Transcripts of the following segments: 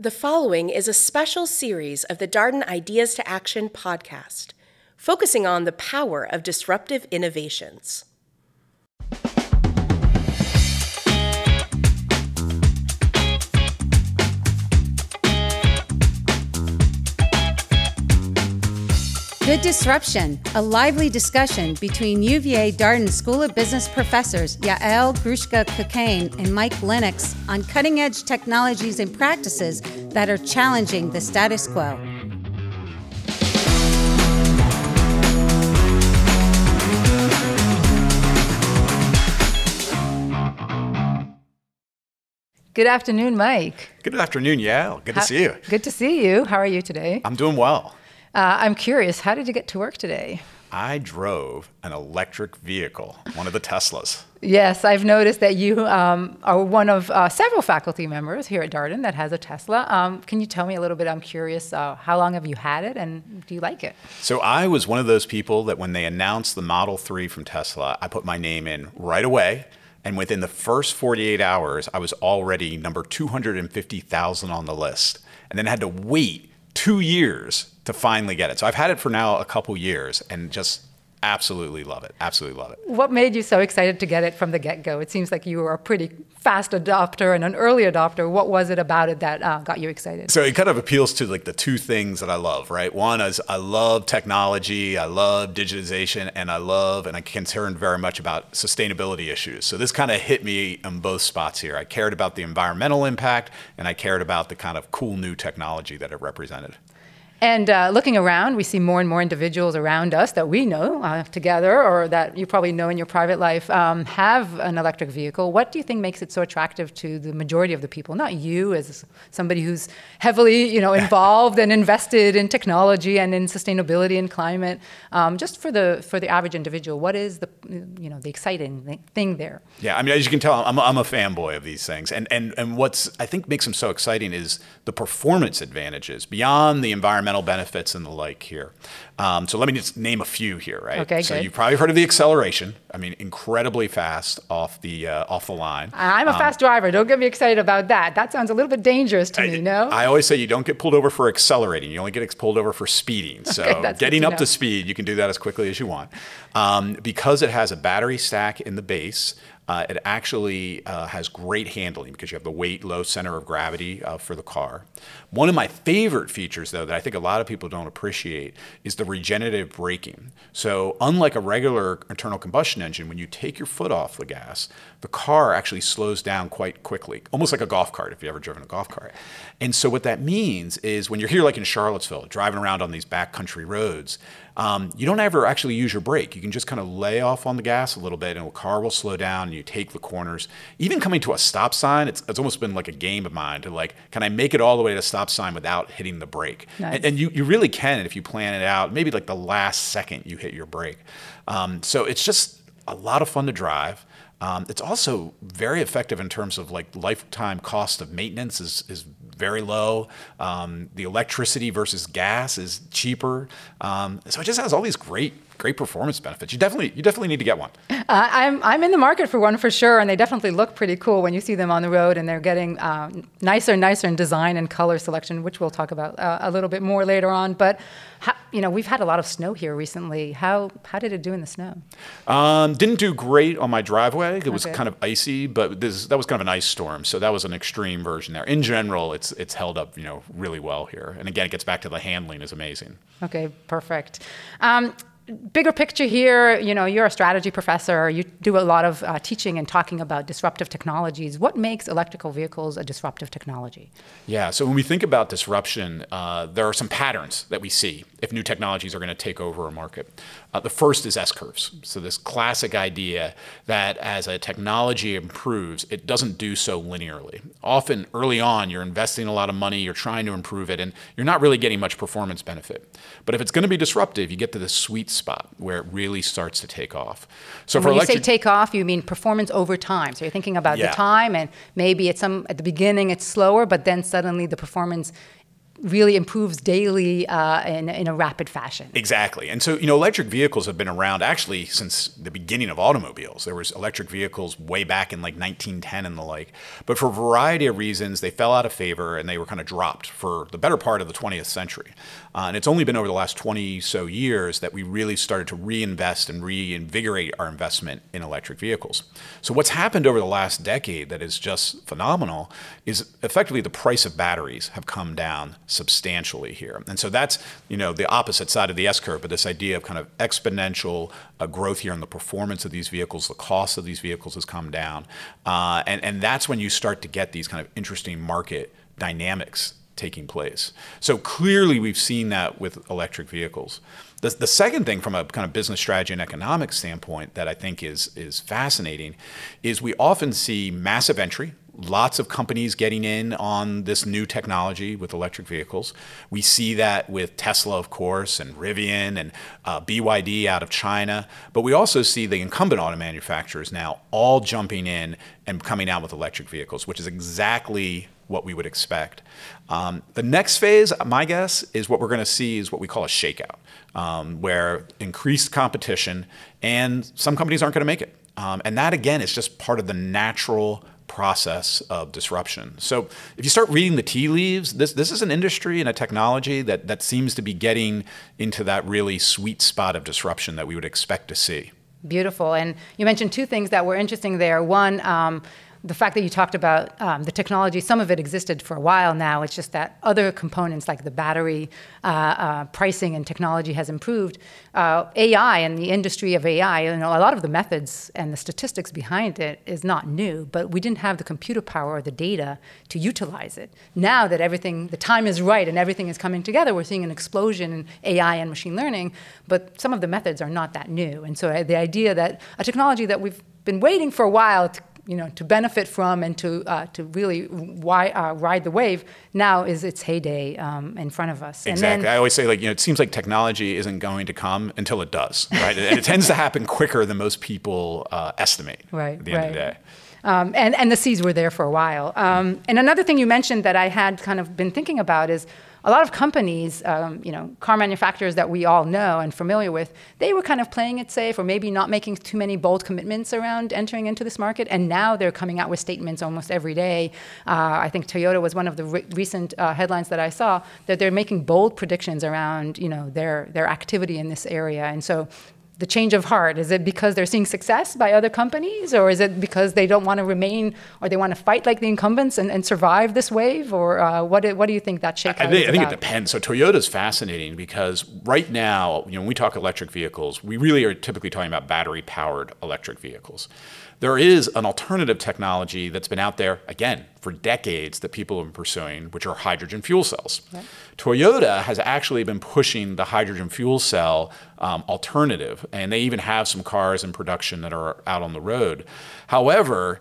The following is a special series of the Darden Ideas to Action podcast, focusing on the power of disruptive innovations. Good Disruption, a lively discussion between UVA Darden School of Business professors Yael Grushka Cockayne and Mike Lenox on cutting edge technologies and practices that are challenging the status quo. Good afternoon, Mike. Good afternoon, Yael. Good How- to see you. Good to see you. How are you today? I'm doing well. Uh, I'm curious, how did you get to work today? I drove an electric vehicle, one of the Teslas. Yes, I've noticed that you um, are one of uh, several faculty members here at Darden that has a Tesla. Um, can you tell me a little bit? I'm curious, uh, how long have you had it and do you like it? So I was one of those people that when they announced the Model 3 from Tesla, I put my name in right away. And within the first 48 hours, I was already number 250,000 on the list. And then had to wait two years to finally get it. So I've had it for now a couple years and just absolutely love it. Absolutely love it. What made you so excited to get it from the get go? It seems like you were a pretty fast adopter and an early adopter. What was it about it that uh, got you excited? So it kind of appeals to like the two things that I love, right? One is I love technology, I love digitization, and I love and I concerned very much about sustainability issues. So this kind of hit me on both spots here. I cared about the environmental impact, and I cared about the kind of cool new technology that it represented. And uh, looking around, we see more and more individuals around us that we know uh, together or that you probably know in your private life um, have an electric vehicle. What do you think makes it so attractive to the majority of the people? Not you as somebody who's heavily you know, involved and invested in technology and in sustainability and climate. Um, just for the, for the average individual, what is the, you know, the exciting thing there? Yeah, I mean, as you can tell, I'm, I'm a fanboy of these things. And, and, and what's I think makes them so exciting is the performance advantages beyond the environmental benefits and the like here. Um, so let me just name a few here, right? Okay, so good. you've probably heard of the acceleration. I mean, incredibly fast off the uh, off the line. I'm a fast driver. Don't get me excited about that. That sounds a little bit dangerous to me, no? I always say you don't get pulled over for accelerating. You only get pulled over for speeding. So Okay, getting up know. to speed, you can do that as quickly as you want. Um, because it has a battery stack in the base, uh, it actually uh, has great handling because you have the weight, low center of gravity uh, for the car. One of my favorite features, though, that I think a lot of people don't appreciate is the regenerative braking. So, unlike a regular internal combustion engine, when you take your foot off the gas, the car actually slows down quite quickly, almost like a golf cart if you've ever driven a golf cart. And so, what that means is when you're here, like in Charlottesville, driving around on these backcountry roads, um, you don't ever actually use your brake. You can just kind of lay off on the gas a little bit, and the car will slow down, and you take the corners. Even coming to a stop sign, it's, it's almost been like a game of mine to like, can I make it all the way to the stop sign without hitting the brake? Nice. And, and you, you really can if you plan it out. Maybe like the last second you hit your brake. Um, so it's just a lot of fun to drive. Um, it's also very effective in terms of like lifetime cost of maintenance is, is very low. Um, the electricity versus gas is cheaper. Um, so it just has all these great great performance benefits. You definitely you definitely need to get one. Uh, I'm, I'm in the market for one for sure, and they definitely look pretty cool when you see them on the road, and they're getting uh, nicer and nicer in design and color selection, which we'll talk about uh, a little bit more later on. But how, you know, we've had a lot of snow here recently. How how did it do in the snow? Um, didn't do great on my driveway. It was Okay. kind of icy, but this that was kind of an ice storm, so that was an extreme version there. In general, it's it's held up you know really well here. And again, it gets back to the handling is amazing. Okay, perfect. Um, bigger picture here, you know, you're a strategy professor. You do a lot of uh, teaching and talking about disruptive technologies. What makes electrical vehicles a disruptive technology? Yeah. So when we think about disruption, uh, there are some patterns that we see if new technologies are going to take over a market. Uh, the first is S curves. So this classic idea that as a technology improves, it doesn't do so linearly. Often early on, you're investing a lot of money, you're trying to improve it, and you're not really getting much performance benefit. But if it's going to be disruptive, you get to the sweet spot where it really starts to take off. So And for when you say take off, you mean performance over time. So you're thinking about Yeah. the time, and maybe at some at the beginning it's slower, but then suddenly the performance really improves daily uh, in, in a rapid fashion. Exactly. And so, you know, electric vehicles have been around actually since the beginning of automobiles. There was electric vehicles way back in like 1910 and the like. But for a variety of reasons, they fell out of favor and they were kind of dropped for the better part of the 20th century. Uh, and it's only been over the last 20 so years that we really started to reinvest and reinvigorate our investment in electric vehicles. So, what's happened over the last decade that is just phenomenal is effectively the price of batteries have come down substantially here. And so that's, you know, the opposite side of the S curve, but this idea of kind of exponential uh, growth here in the performance of these vehicles, the cost of these vehicles has come down. Uh, and, and that's when you start to get these kind of interesting market dynamics taking place. So clearly we've seen that with electric vehicles. The, the second thing from a kind of business strategy and economic standpoint that I think is, is fascinating is we often see massive entry lots of companies getting in on this new technology with electric vehicles. We see that with Tesla, of course, and Rivian and uh, BYD out of China. But we also see the incumbent auto manufacturers now all jumping in and coming out with electric vehicles, which is exactly what we would expect. Um, the next phase, my guess, is what we're going to see is what we call a shakeout, um, where increased competition and some companies aren't going to make it. Um, and that, again, is just part of the natural process of disruption. So if you start reading the tea leaves, this this is an industry and a technology that that seems to be getting into that really sweet spot of disruption that we would expect to see. Beautiful. And you mentioned two things that were interesting there. One. Um, the fact that you talked about um, the technology, some of it existed for a while now. It's just that other components like the battery uh, uh, pricing and technology has improved. Uh, AI and the industry of AI, you know, a lot of the methods and the statistics behind it is not new, but we didn't have the computer power or the data to utilize it. Now that everything, the time is right and everything is coming together, we're seeing an explosion in AI and machine learning, but some of the methods are not that new. And so uh, the idea that a technology that we've been waiting for a while to you know, to benefit from and to, uh, to really wi- uh, ride the wave now is its heyday um, in front of us. Exactly. Then, I always say, like, you know, it seems like technology isn't going to come until it does, right? and it tends to happen quicker than most people uh, estimate right, at the right. end of the day. Um, and, and the seeds were there for a while. Um, and another thing you mentioned that I had kind of been thinking about is a lot of companies, um, you know, car manufacturers that we all know and familiar with, they were kind of playing it safe or maybe not making too many bold commitments around entering into this market. And now they're coming out with statements almost every day. Uh, I think Toyota was one of the re- recent uh, headlines that I saw that they're making bold predictions around, you know, their their activity in this area. And so the change of heart? Is it because they're seeing success by other companies, or is it because they don't want to remain, or they want to fight like the incumbents and, and survive this wave, or uh, what? Do, what do you think that shakeout I, think, I think it depends. So Toyota is fascinating because right now, you know, when we talk electric vehicles, we really are typically talking about battery-powered electric vehicles. There is an alternative technology that's been out there, again, for decades that people have been pursuing, which are hydrogen fuel cells. Toyota has actually been pushing the hydrogen fuel cell um, alternative, and they even have some cars in production that are out on the road. However,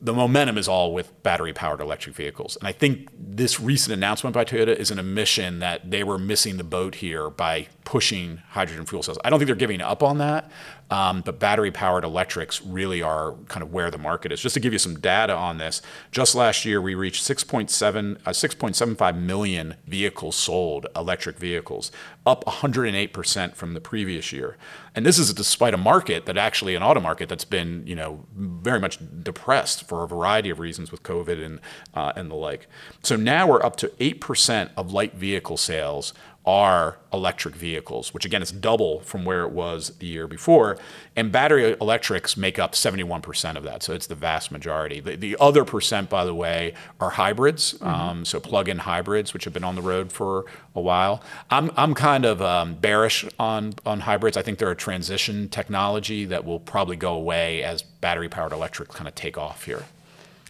the momentum is all with battery powered electric vehicles. And I think this recent announcement by Toyota is an admission that they were missing the boat here by pushing hydrogen fuel cells. I don't think they're giving up on that, um, but battery powered electrics really are kind of where the market is. Just to give you some data on this, just last year we reached 6.7, uh, 6.75 million vehicles sold, electric vehicles, up 108% from the previous year. And this is despite a market that actually, an auto market that's been, you know, very much depressed for a variety of reasons with COVID and, uh, and the like. So now we're up to 8% of light vehicle sales are electric vehicles, which again is double from where it was the year before. And battery electrics make up 71% of that. So it's the vast majority. The, the other percent, by the way, are hybrids. Mm-hmm. Um, so plug in hybrids, which have been on the road for a while. I'm, I'm kind of um, bearish on, on hybrids. I think they're a transition technology that will probably go away as battery powered electrics kind of take off here.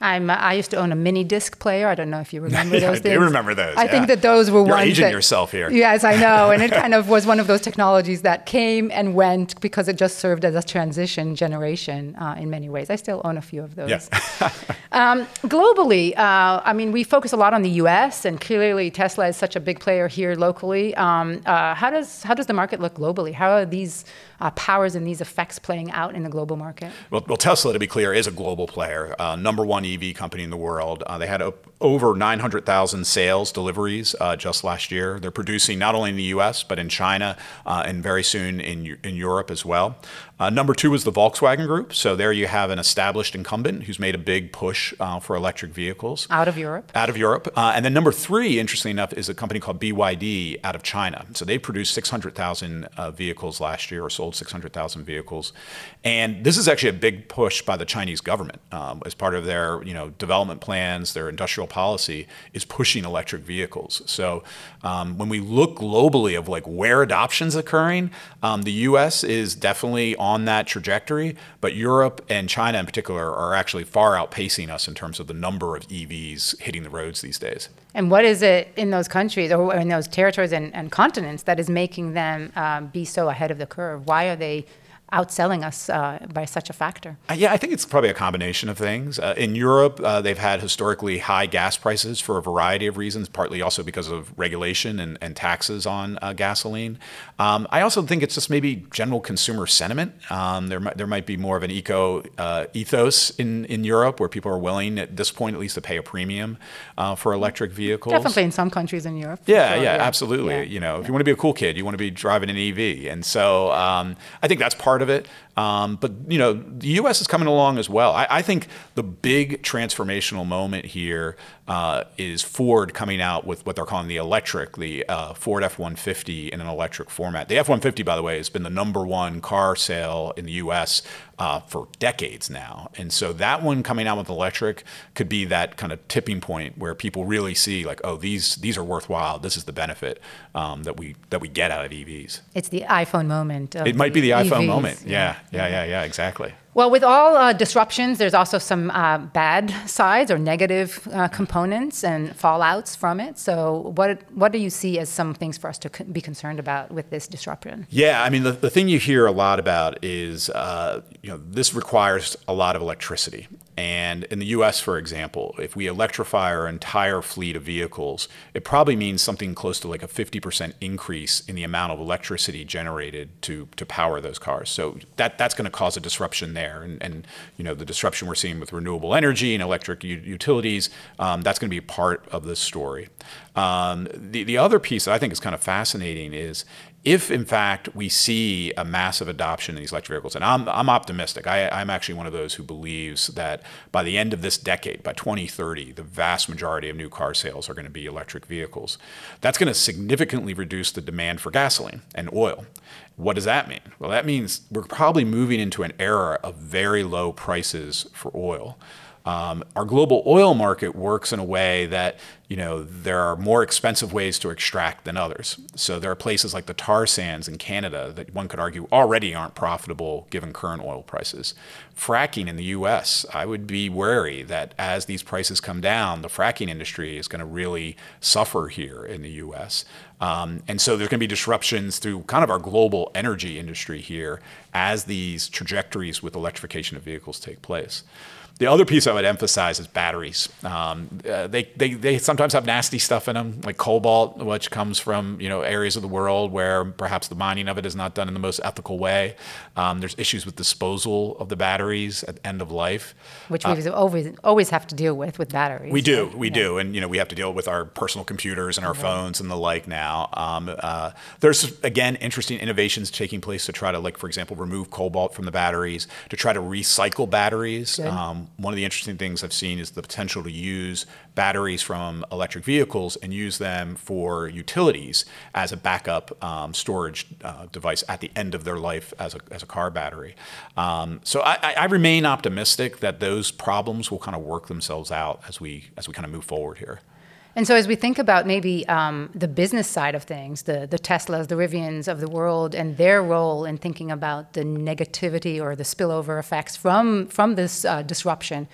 I'm, I used to own a mini disc player. I don't know if you remember those. I do remember those. I yeah. think that those were You're ones aging that, yourself here. Yes, I know, and it kind of was one of those technologies that came and went because it just served as a transition generation uh, in many ways. I still own a few of those. Yeah. um, globally, uh, I mean, we focus a lot on the U.S. and clearly Tesla is such a big player here locally. Um, uh, how does how does the market look globally? How are these uh, powers and these effects playing out in the global market? Well, well, Tesla, to be clear, is a global player. Uh, number one one EV company in the world. Uh, they had op- over 900,000 sales deliveries uh, just last year. They're producing not only in the U.S. but in China uh, and very soon in in Europe as well. Uh, number two is the Volkswagen Group. So there you have an established incumbent who's made a big push uh, for electric vehicles out of Europe. Out of Europe, uh, and then number three, interestingly enough, is a company called BYD out of China. So they produced 600,000 uh, vehicles last year, or sold 600,000 vehicles, and this is actually a big push by the Chinese government um, as part of their you know development plans, their industrial policy is pushing electric vehicles. So um, when we look globally of like where adoption's occurring, um, the U.S. is definitely on that trajectory, but Europe and China in particular are actually far outpacing us in terms of the number of EVs hitting the roads these days. And what is it in those countries or in those territories and, and continents that is making them um, be so ahead of the curve? Why are they outselling us uh, by such a factor? Uh, yeah, I think it's probably a combination of things. Uh, in Europe, uh, they've had historically high gas prices for a variety of reasons, partly also because of regulation and, and taxes on uh, gasoline. Um, I also think it's just maybe general consumer sentiment. Um, there, might, there might be more of an eco uh, ethos in, in Europe where people are willing, at this point at least, to pay a premium for electric vehicles. Definitely in some countries in Europe. Yeah, sure, yeah, yeah, absolutely. Yeah. You know, if you want to be a cool kid, you want to be driving an EV. And so um, I think that's part of it. Um, but you know, the U.S. is coming along as well. I, I think the big transformational moment here uh, is Ford coming out with what they're calling the electric, the uh, Ford F-150 in an electric format. The F-150, by the way, has been the number one car sale in the U.S. Uh, for decades now, and so that one coming out with electric could be that kind of tipping point where people really see like, oh, these these are worthwhile. This is the benefit um, that we that we get out of EVs. It's the iPhone moment. it might be the EVs. iPhone moment. Yeah, yeah, yeah, yeah, yeah, exactly. Well, with all uh, disruptions, there's also some uh, bad sides or negative uh, components and fallouts from it. So, what what do you see as some things for us to be concerned about with this disruption? Yeah, I mean, the, the thing you hear a lot about is uh, you know this requires a lot of electricity, and in the US, for example, if we electrify our entire fleet of vehicles, it probably means something close to like a 50% increase in the amount of electricity generated to, to power those cars. So that, that's going to cause a disruption there. And, and, you know, the disruption we're seeing with renewable energy and electric u- utilities, um, that's going to be part of this story. Um, the, the other piece that I think is kind of fascinating is if in fact we see a massive adoption in these electric vehicles, and I'm, I'm optimistic, I, am actually one of those who believes that by the end of this decade, by 2030, the vast majority of new car sales are going to be electric vehicles. That's going to significantly reduce the demand for gasoline and oil. What does that mean? Well, that means we're probably moving into an era of very low prices for oil. Um, our global oil market works in a way that you know there are more expensive ways to extract than others. So there are places like the tar sands in Canada that one could argue already aren't profitable given current oil prices. Fracking in the U.S., I would be wary that as these prices come down, the fracking industry is going to really suffer here in the U.S. Um, and so there's going to be disruptions through kind of our global energy industry here as these trajectories with electrification of vehicles take place. The other piece I would emphasize is batteries. Um, uh, they, they, they sometimes have nasty stuff in them, like cobalt, which comes from you know areas of the world where perhaps the mining of it is not done in the most ethical way. Um, there's issues with disposal of the batteries at end of life, which we uh, always always have to deal with with batteries. We do, we yeah. do, and you know we have to deal with our personal computers and our phones and the like now. Um, uh, there's again interesting innovations taking place to try to like, for example, remove cobalt from the batteries, to try to recycle batteries one of the interesting things I've seen is the potential to use batteries from electric vehicles and use them for utilities as a backup um, storage uh, device at the end of their life as a, as a car battery. Um, so I, I, remain optimistic that those problems will kind of work themselves out as we as we kind of move forward here. And so, as we think about maybe um, the business side of things, the, the Teslas, the Rivians of the world, and their role in thinking about the negativity or the spillover effects from, from this uh, disruption,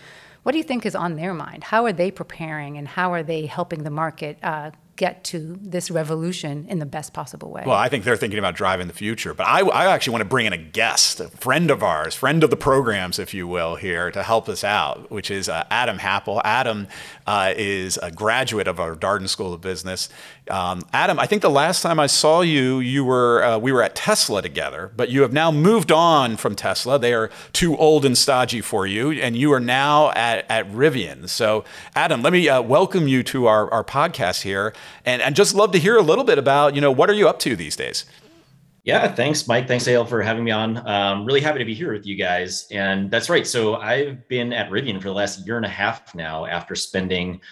what do you think is on their mind? How are they preparing and how are they helping the market uh, get to this revolution in the best possible way? Well, I think they're thinking about driving the future, but I, I actually want to bring in a guest, a friend of ours, friend of the programs, if you will, here to help us out, which is uh, Adam Happel. Adam uh, is a graduate of our Darden School of Business. Um, Adam, I think the last time I saw you, you were uh, we were at Tesla together, but you have now moved on from Tesla. They are too old and stodgy for you, and you are now at, at Rivian. So, Adam, let me uh, welcome you to our, our podcast here, and, and just love to hear a little bit about you know what are you up to these days. Yeah, thanks, Mike. Thanks, Yael, for having me on. Um, really happy to be here with you guys. And that's right. So I've been at Rivian for the last year and a half now after spending,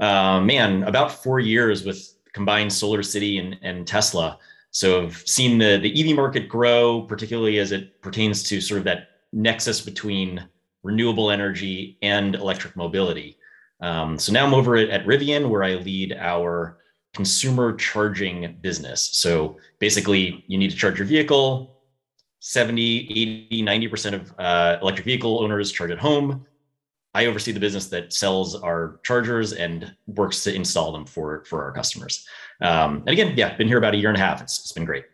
uh, man, about four years with combined Solar City and, and Tesla. So I've seen the, the EV market grow, particularly as it pertains to sort of that nexus between renewable energy and electric mobility. Um, so now I'm over at, at Rivian, where I lead our consumer charging business. So basically, you need to charge your vehicle. 70, 80, 90% of uh, electric vehicle owners charge at home. I oversee the business that sells our chargers and works to install them for for our customers. Um, and again, yeah, been here about a year and a half. It's, it's been great.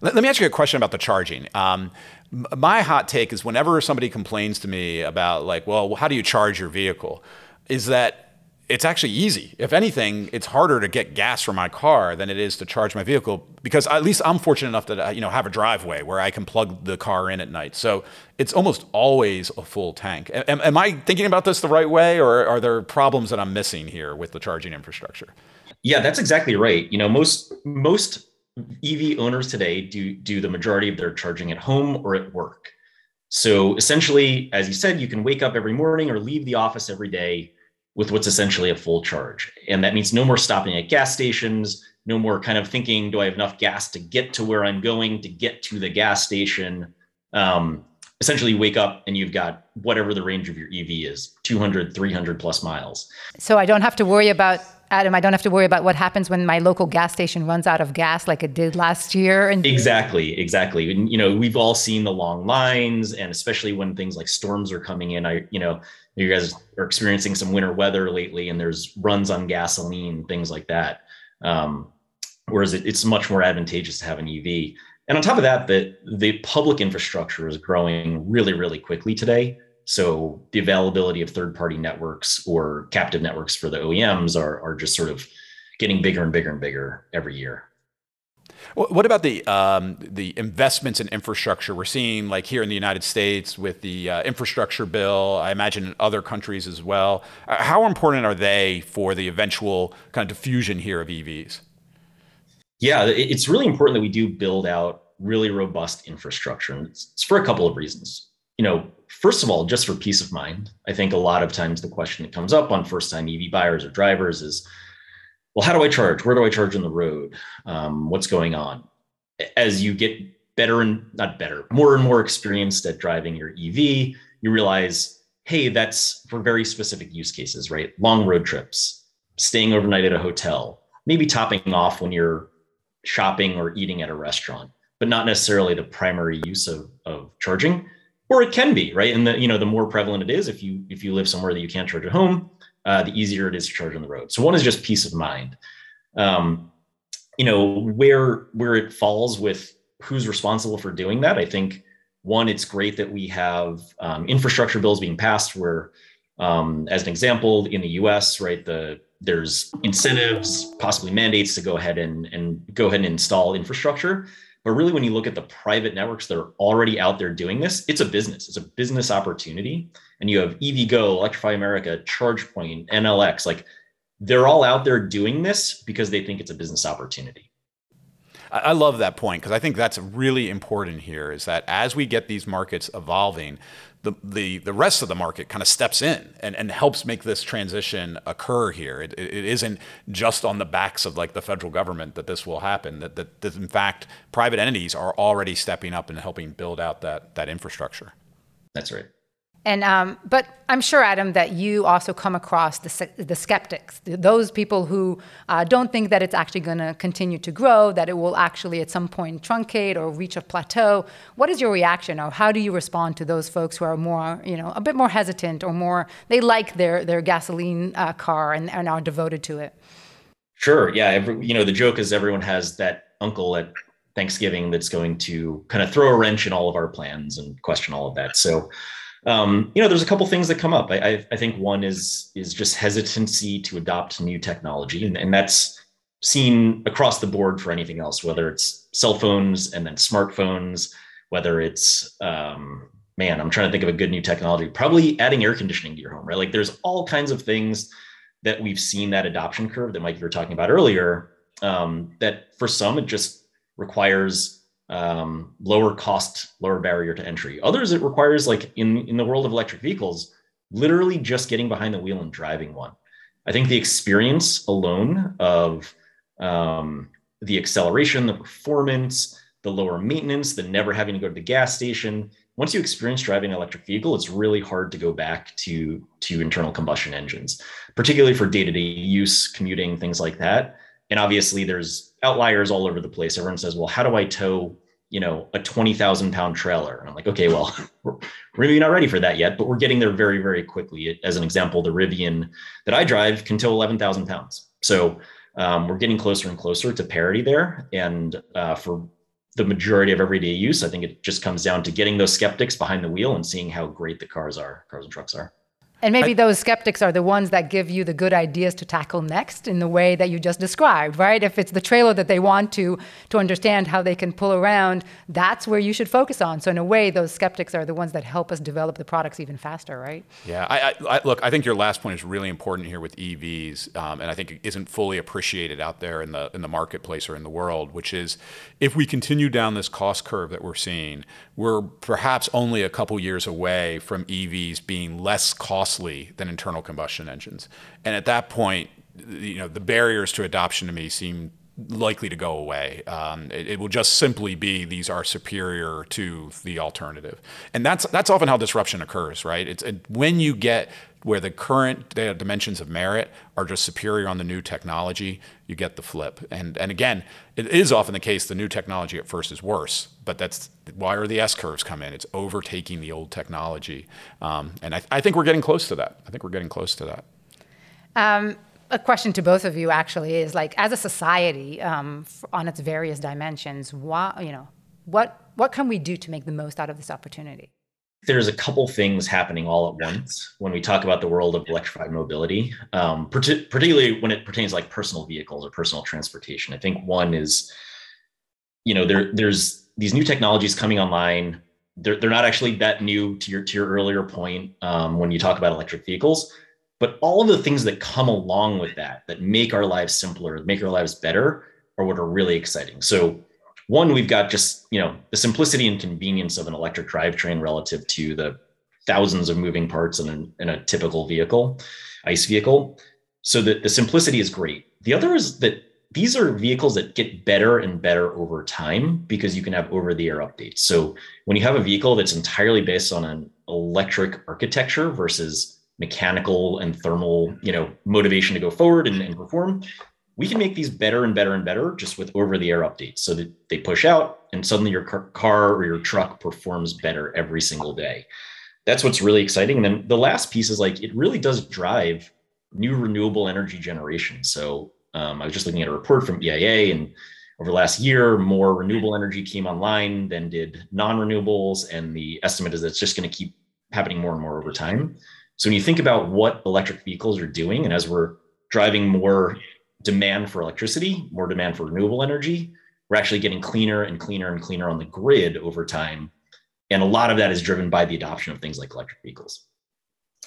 Let, let, me ask you a question about the charging. Um, my hot take is whenever somebody complains to me about like, well, how do you charge your vehicle? Is that it's actually easy. If anything, it's harder to get gas for my car than it is to charge my vehicle because at least I'm fortunate enough to uh, you know have a driveway where I can plug the car in at night. So it's almost always a full tank. Am, am I thinking about this the right way, or are there problems that I'm missing here with the charging infrastructure? Yeah, that's exactly right. You know, most most EV owners today do do the majority of their charging at home or at work. So essentially, as you said, you can wake up every morning or leave the office every day with what's essentially a full charge. And that means no more stopping at gas stations, no more kind of thinking, do I have enough gas to get to where I'm going to get to the gas station? Um, essentially, wake up and you've got whatever the range of your EV is 200, 300 plus miles. So I don't have to worry about Adam, I don't have to worry about what happens when my local gas station runs out of gas like it did last year. And exactly, exactly. And you know, we've all seen the long lines, and especially when things like storms are coming in. I, you know, you guys are experiencing some winter weather lately, and there's runs on gasoline, things like that. Um, whereas it, it's much more advantageous to have an EV. And on top of that, the the public infrastructure is growing really, really quickly today. So the availability of third-party networks or captive networks for the OEMs are, are just sort of getting bigger and bigger and bigger every year. What about the um, the investments in infrastructure we're seeing, like here in the United States with the uh, infrastructure bill? I imagine in other countries as well. Uh, how important are they for the eventual kind of diffusion here of EVs? Yeah, it's really important that we do build out really robust infrastructure, and it's, for a couple of reasons. You know, first of all, just for peace of mind, I think a lot of times the question that comes up on first time EV buyers or drivers is, well, how do I charge? Where do I charge on the road? Um, what's going on? As you get better and not better, more and more experienced at driving your EV, you realize, hey, that's for very specific use cases, right? Long road trips, staying overnight at a hotel, maybe topping off when you're shopping or eating at a restaurant, but not necessarily the primary use of, of charging or it can be right and the you know the more prevalent it is if you if you live somewhere that you can't charge at home uh, the easier it is to charge on the road. So one is just peace of mind. Um, you know where where it falls with who's responsible for doing that i think one it's great that we have um, infrastructure bills being passed where um, as an example in the us right the there's incentives possibly mandates to go ahead and and go ahead and install infrastructure but really, when you look at the private networks that are already out there doing this, it's a business. It's a business opportunity. And you have EVgo, Electrify America, ChargePoint, Enel X. Like they're all out there doing this because they think it's a business opportunity. I love that point because I think that's really important here is that as we get these markets evolving, the, the, the rest of the market kind of steps in and, and helps make this transition occur here. It, it isn't just on the backs of like the federal government that this will happen, that, that, that in fact, private entities are already stepping up and helping build out that, that infrastructure. That's right. And um, but I'm sure, Adam, that you also come across the the skeptics, those people who uh, don't think that it's actually going to continue to grow, that it will actually at some point truncate or reach a plateau. What is your reaction, or how do you respond to those folks who are more, you know, a bit more hesitant or more they like their their gasoline uh, car and, and are devoted to it? Sure. Yeah. Every, you know, the joke is everyone has that uncle at Thanksgiving that's going to kind of throw a wrench in all of our plans and question all of that. So, um, you know, there's a couple things that come up. I, I, I, think one is is just hesitancy to adopt new technology, and, and that's seen across the board for anything else, whether it's cell phones and then smartphones, whether it's um, man, I'm trying to think of a good new technology. Probably adding air conditioning to your home, right? Like there's all kinds of things that we've seen that adoption curve that Mike you were talking about earlier. Um, that for some it just requires um, lower cost, lower barrier to entry. Others it requires like in in the world of electric vehicles, literally just getting behind the wheel and driving one. I think the experience alone of um, the acceleration, the performance, the lower maintenance, the never having to go to the gas station. Once you experience driving an electric vehicle, it's really hard to go back to, to internal combustion engines, particularly for day to day use, commuting, things like that. And obviously, there's outliers all over the place. Everyone says, well, how do I tow you know a 20,000 pound trailer and i'm like okay well we're maybe not ready for that yet but we're getting there very very quickly as an example the rivian that i drive can tow 11,000 pounds so um, we're getting closer and closer to parity there. And uh, for the majority of everyday use, I think it just comes down to getting those skeptics behind the wheel and seeing how great the cars are, cars and trucks are. And maybe I, those skeptics are the ones that give you the good ideas to tackle next in the way that you just described, right? If it's the trailer that they want to to understand how they can pull around, that's where you should focus on. So in a way, those skeptics are the ones that help us develop the products even faster, right? Yeah, I, I, look, I think your last point is really important here with EVs, um, and I think it isn't fully appreciated out there in the in the marketplace or in the world, which is if we continue down this cost curve that we're seeing, we're perhaps only a couple years away from EVs being less costly than internal combustion engines. And at that point, you know, the barriers to adoption to me seem likely to go away. Um, it, it, will just simply be these are superior to the alternative, and that's that's often how disruption occurs, right? It's it, when you get where the current dimensions of merit are just superior on the new technology, you get the flip. And and again, it is often the case the new technology at first is worse, but that's why are the S curves come in? It's overtaking the old technology, um, and I, I, think we're getting close to that. I think we're getting close to that. Um, a question to both of you actually is like, as a society, um, on its various dimensions, why, you know, what what can we do to make the most out of this opportunity? There's a couple things happening all at once when we talk about the world of electrified mobility, um, particularly when it pertains like personal vehicles or personal transportation. I think one is, you know, there there's these new technologies coming online. They're, they're not actually that new to your to your earlier point um, when you talk about electric vehicles, but all of the things that come along with that that make our lives simpler, make our lives better, are what are really exciting. So one we've got just you know the simplicity and convenience of an electric drivetrain relative to the thousands of moving parts in a, in a typical vehicle ice vehicle. So that the simplicity is great. The other is that these are vehicles that get better and better over time because you can have over the air updates. So when you have a vehicle that's entirely based on an electric architecture versus mechanical and thermal you know motivation to go forward and, and perform we can make these better and better and better just with over the air updates so that they push out and suddenly your car or your truck performs better every single day. That's what's really exciting. And then the last piece is like it really does drive new renewable energy generation. So um, I was just looking at a report from EIA, and over the last year, more renewable energy came online than did non renewables. And the estimate is that it's just going to keep happening more and more over time. So when you think about what electric vehicles are doing, and as we're driving more demand for electricity, more demand for renewable energy. We're actually getting cleaner and cleaner and cleaner on the grid over time. And a lot of that is driven by the adoption of things like electric vehicles.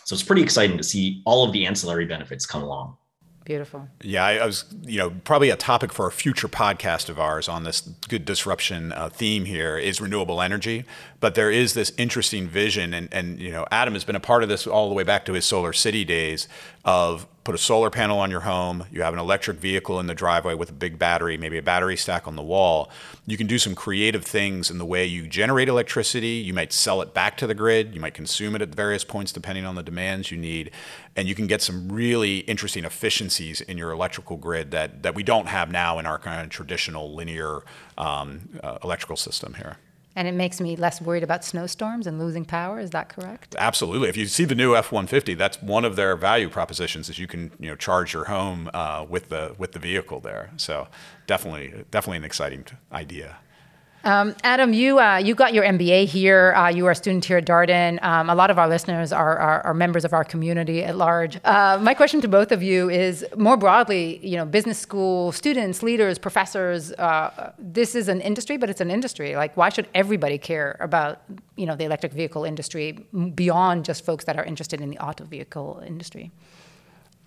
So it's pretty exciting to see all of the ancillary benefits come along. Beautiful. Yeah, I, I, was, you know, probably a topic for a future podcast of ours on this good disruption uh, theme here is renewable energy. But there is this interesting vision, and, and, you know, Adam has been a part of this all the way back to his Solar City days of put a solar panel on your home, you have an electric vehicle in the driveway with a big battery, maybe a battery stack on the wall. You can do some creative things in the way you generate electricity. You might sell it back to the grid, you might consume it at various points depending on the demands you need. And you can get some really interesting efficiencies in your electrical grid that, that we don't have now in our kind of traditional linear um, uh, electrical system here. And it makes me less worried about snowstorms and losing power. Is that correct? Absolutely. If you see the new F-150, that's one of their value propositions is you can you know charge your home uh, with the with the vehicle there. So definitely definitely an exciting idea. Um, Adam, you uh, you got your MBA here. Uh, you are a student here at Darden. Um, a lot of our listeners are, are, are, members of our community at large. Uh, my question to both of you is more broadly, you know, business school students, leaders, professors. Uh, this is an industry, but it's an industry. Like, why should everybody care about you know the electric vehicle industry beyond just folks that are interested in the auto vehicle industry?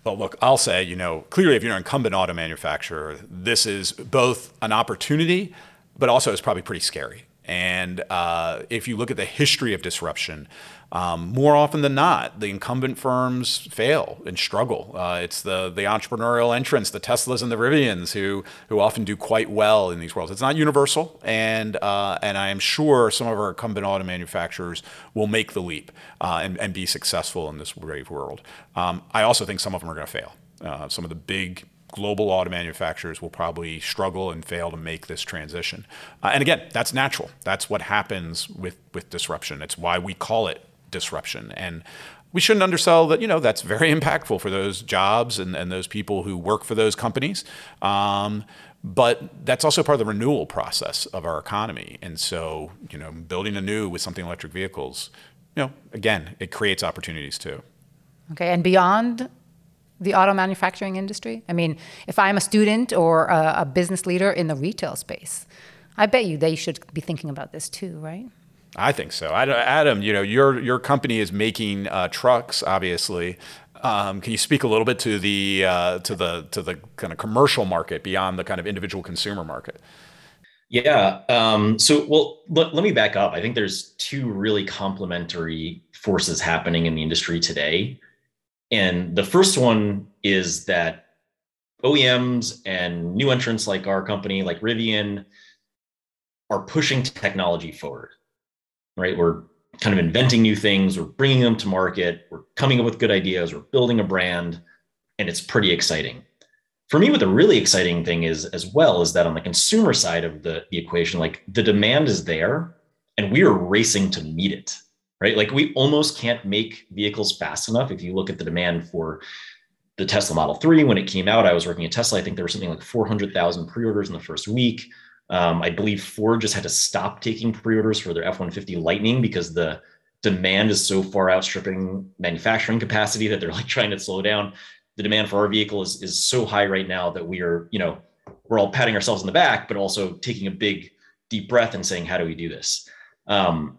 Well, look, I'll say, you know, clearly, if you're an incumbent auto manufacturer, this is both an opportunity but also it's probably pretty scary. And uh, if you look at the history of disruption, um, more often than not, the incumbent firms fail and struggle. Uh, it's the the entrepreneurial entrants, the Teslas and the Rivians, who who often do quite well in these worlds. It's not universal, and uh, and I am sure some of our incumbent auto manufacturers will make the leap uh, and, and be successful in this brave world. Um, I also think some of them are going to fail. Uh, some of the big global auto manufacturers will probably struggle and fail to make this transition. Uh, and again, that's natural. That's what happens with, with disruption. It's why we call it disruption. And we shouldn't undersell that, you know, that's very impactful for those jobs and, and those people who work for those companies. Um, but that's also part of the renewal process of our economy. And so, you know, building anew with something electric vehicles, you know, again, it creates opportunities too. Okay, and beyond the auto manufacturing industry? I mean, if I'm a student or a, a, business leader in the retail space, I bet you they should be thinking about this too, right? I think so. Adam, you know, your your company is making uh, trucks, obviously. Um, can you speak a little bit to the uh, to the to the kind of commercial market beyond the kind of individual consumer market? Yeah. Um, so, well, let, let me back up. I think there's two really complementary forces happening in the industry today. And the first one is that OEMs and new entrants like our company, like Rivian, are pushing technology forward, right? We're kind of inventing new things, we're bringing them to market, we're coming up with good ideas, we're building a brand, and it's pretty exciting. For me, what the really exciting thing is as well is that on the consumer side of the, the equation, like the demand is there and we are racing to meet it right? Like we almost can't make vehicles fast enough. If you look at the demand for the Tesla Model 3, when it came out, I was working at Tesla. I think there was something like 400,000 pre orders in the first week. Um, I believe Ford just had to stop taking pre orders for their F 150 Lightning because the demand is so far outstripping manufacturing capacity that they're like trying to slow down. The demand for our vehicle is, is so high right now that we are, you know, we're all patting ourselves on the back, but also taking a big deep breath and saying, how do we do this? Um,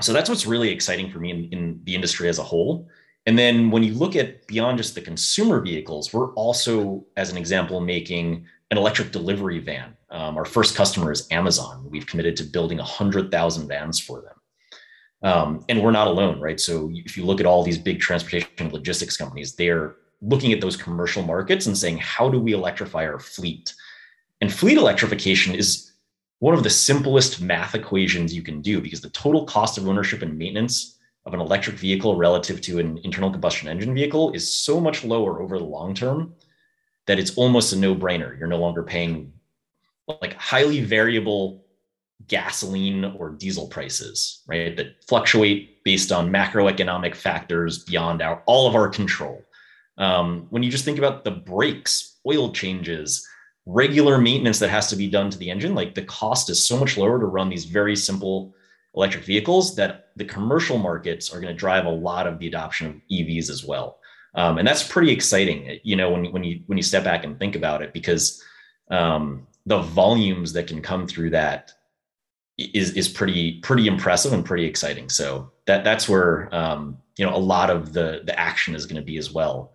so that's what's really exciting for me in, in the industry as a whole. And then when you look at beyond just the consumer vehicles, we're also, as an example, making an electric delivery van. Um, our first customer is Amazon. We've committed to building 100,000 vans for them. Um, and we're not alone, right? So if you look at all these big transportation logistics companies, they're looking at those commercial markets and saying, how do we electrify our fleet? And fleet electrification is one of the simplest math equations you can do because the total cost of ownership and maintenance of an electric vehicle relative to an internal combustion engine vehicle is so much lower over the long term that it's almost a no brainer. You're no longer paying like highly variable gasoline or diesel prices, right? That fluctuate based on macroeconomic factors beyond our all of our control. Um, when you just think about the brakes, oil changes, regular maintenance that has to be done to the engine, like the cost is so much lower to run these very simple electric vehicles that the commercial markets are going to drive a lot of the adoption of EVs as well. Um, and that's pretty exciting, you know, when, when you when you step back and think about it, because um, the volumes that can come through that is is pretty pretty impressive and pretty exciting. So that that's where um, you know a lot of the the action is going to be as well.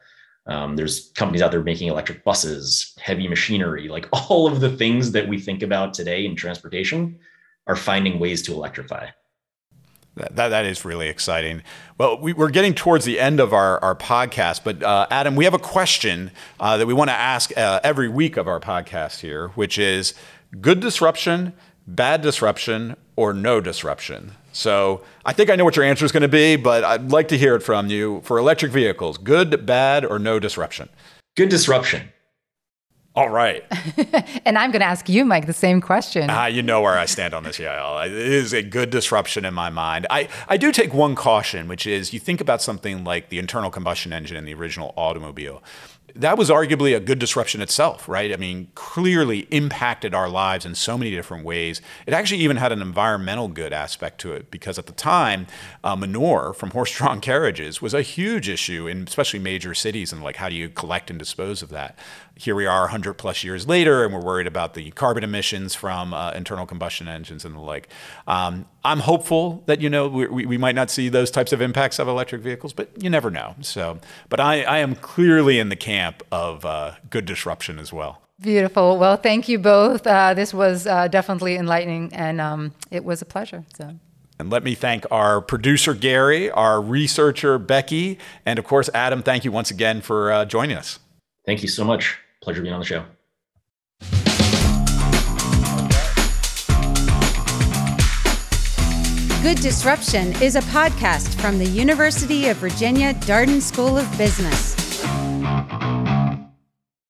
Um, there's companies out there making electric buses, heavy machinery, like all of the things that we think about today in transportation are finding ways to electrify. That, that, that is really exciting. Well, we, are getting towards the end of our, our podcast, but uh, Adam, we have a question uh, that we want to ask uh, every week of our podcast here, which is good disruption, bad disruption, or no disruption? So I think I know what your answer is going to be, but I'd like to hear it from you for electric vehicles. Good, bad, or no disruption? Good disruption. All right. and I'm going to ask you, Mike, the same question. Uh, you know where I stand on this, Yael. It is a good disruption in my mind. I, I do take one caution, which is you think about something like the internal combustion engine in the original automobile that was arguably a good disruption itself, right? I mean, clearly impacted our lives in so many different ways. It actually even had an environmental good aspect to it because at the time, uh, manure from horse-drawn carriages was a huge issue in especially major cities, and like how do you collect and dispose of that? Here we are, 100 plus years later, and we're worried about the carbon emissions from uh, internal combustion engines and the like. Um, I'm hopeful that you know we, we might not see those types of impacts of electric vehicles, but you never know. So, but I, I am clearly in the camp of uh, good disruption as well. Beautiful. Well, thank you both. Uh, this was uh, definitely enlightening, and um, it was a pleasure. So. And let me thank our producer Gary, our researcher Becky, and of course Adam. Thank you once again for uh, joining us. Thank you so much. Pleasure being on the show. Good Disruption is a podcast from the University of Virginia Darden School of Business.